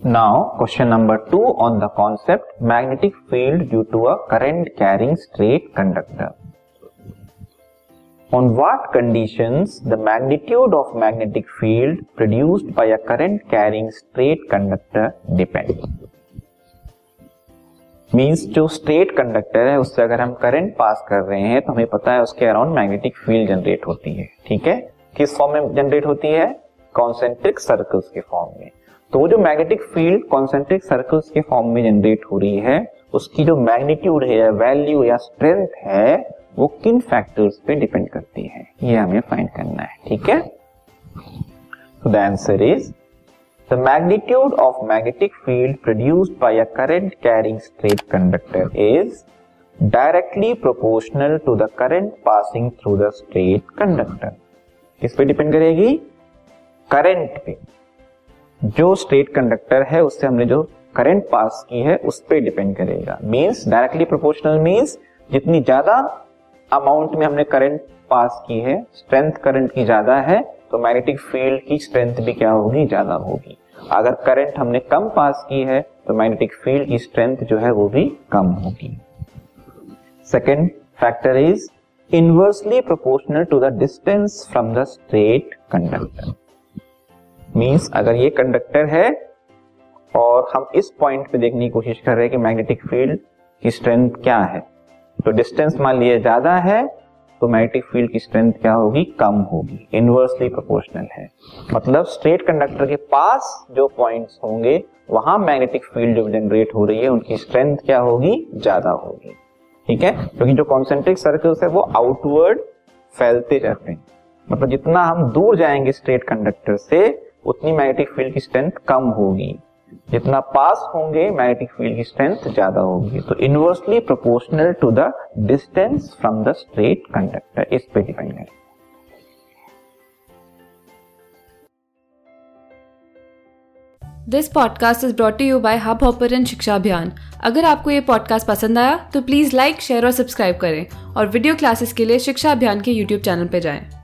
Now question number two on the concept magnetic field due to a current carrying straight conductor on what condition the magnitude of magnetic field produced by a current carrying straight conductor depend means जो straight conductor है, उससे अगर हम current पास कर रहे हैं तो हमें पता है उसके अराउंड मैग्नेटिक फ़ील्ड जनरेट होती है। ठीक है? किस फॉर्म में जनरेट होती है? कॉन्सेंट्रिक सर्कल्स के फॉर्म में। तो वो जो मैग्नेटिक फ़ील्ड कॉन्सेंट्रिक सर्कल्स के फॉर्म में जनरेट हो रही है, उसकी जो मैग्नीट्यूड है या वैल्यू या स्ट्रेंथ है, वो किन फैक्टर्स पे डिपेंड करती है? ये हमें फाइंड करना है, ठीक है? तो the answer is the magnitude of magnetic field produced by a current carrying straight conductor is directly proportional to the current passing through the straight conductor किस पे डिपेंड करेगी? करंट पे. जो स्टेट कंडक्टर है, उससे हमने जो करंट पास की है, उस पर डिपेंड करेगा। मीन्स डायरेक्टली प्रोपोर्शनल मीन्स जितनी ज़्यादा अमाउंट में हमने करंट पास की है स्ट्रेंथ करंट की ज़्यादा है तो मैग्नेटिक फ़ील्ड की स्ट्रेंथ भी क्या होगी? ज़्यादा होगी। अगर करंट हमने कम पास की है तो मैग्नेटिक फ़ील्ड की स्ट्रेंथ जो है, वो भी कम होगी। Second factor is inversely proportional to the distance from the straight conductor means अगर ये कंडक्टर है और हम इस पॉइंट पे देखने की कोशिश कर रहे हैं कि मैग्नेटिक फ़ील्ड की स्ट्रेंथ क्या है। तो डिस्टेंस मान लिया ज़्यादा है तो मैग्नेटिक फ़ील्ड की स्ट्रेंथ क्या होगी? कम होगी। इनवर्सली प्रोपोर्शनल है। मतलब स्ट्रेट कंडक्टर के पास जो पॉइंट्स होंगे, वहाँ मैग्नेटिक फ़ील्ड जो जनरेट हो रही है, उनकी स्ट्रेंथ क्या होगी? ज़्यादा होगी। ठीक है? क्योंकि जो कॉन्सेंट्रिक सर्कल्स है, वो आउटवर्ड फैलते रहते हैं। मतलब जितना हम दूर जाएँगे स्ट्रेट कंडक्टर से उतनी मैग्नेटिक फ़ील्ड की स्ट्रेंथ कम होगी। जितना पास होंगे मैग्नेटिक फ़ील्ड की स्ट्रेंथ ज़्यादा होगी। तो inversely proportional to the distance from the straight conductor इस पे डिपेंड करें this podcast is brought you by Hub Hopper and Shiksha Abhiyan अगर आपको ये पॉडकास्ट पसंद आया तो प्लीज़ लाइक शेयर और सब्सक्राइब करें। और वीडियो क्लासेस के लिए शिक्षा अभियान के यूट्यूब चैनल पर जाएँ।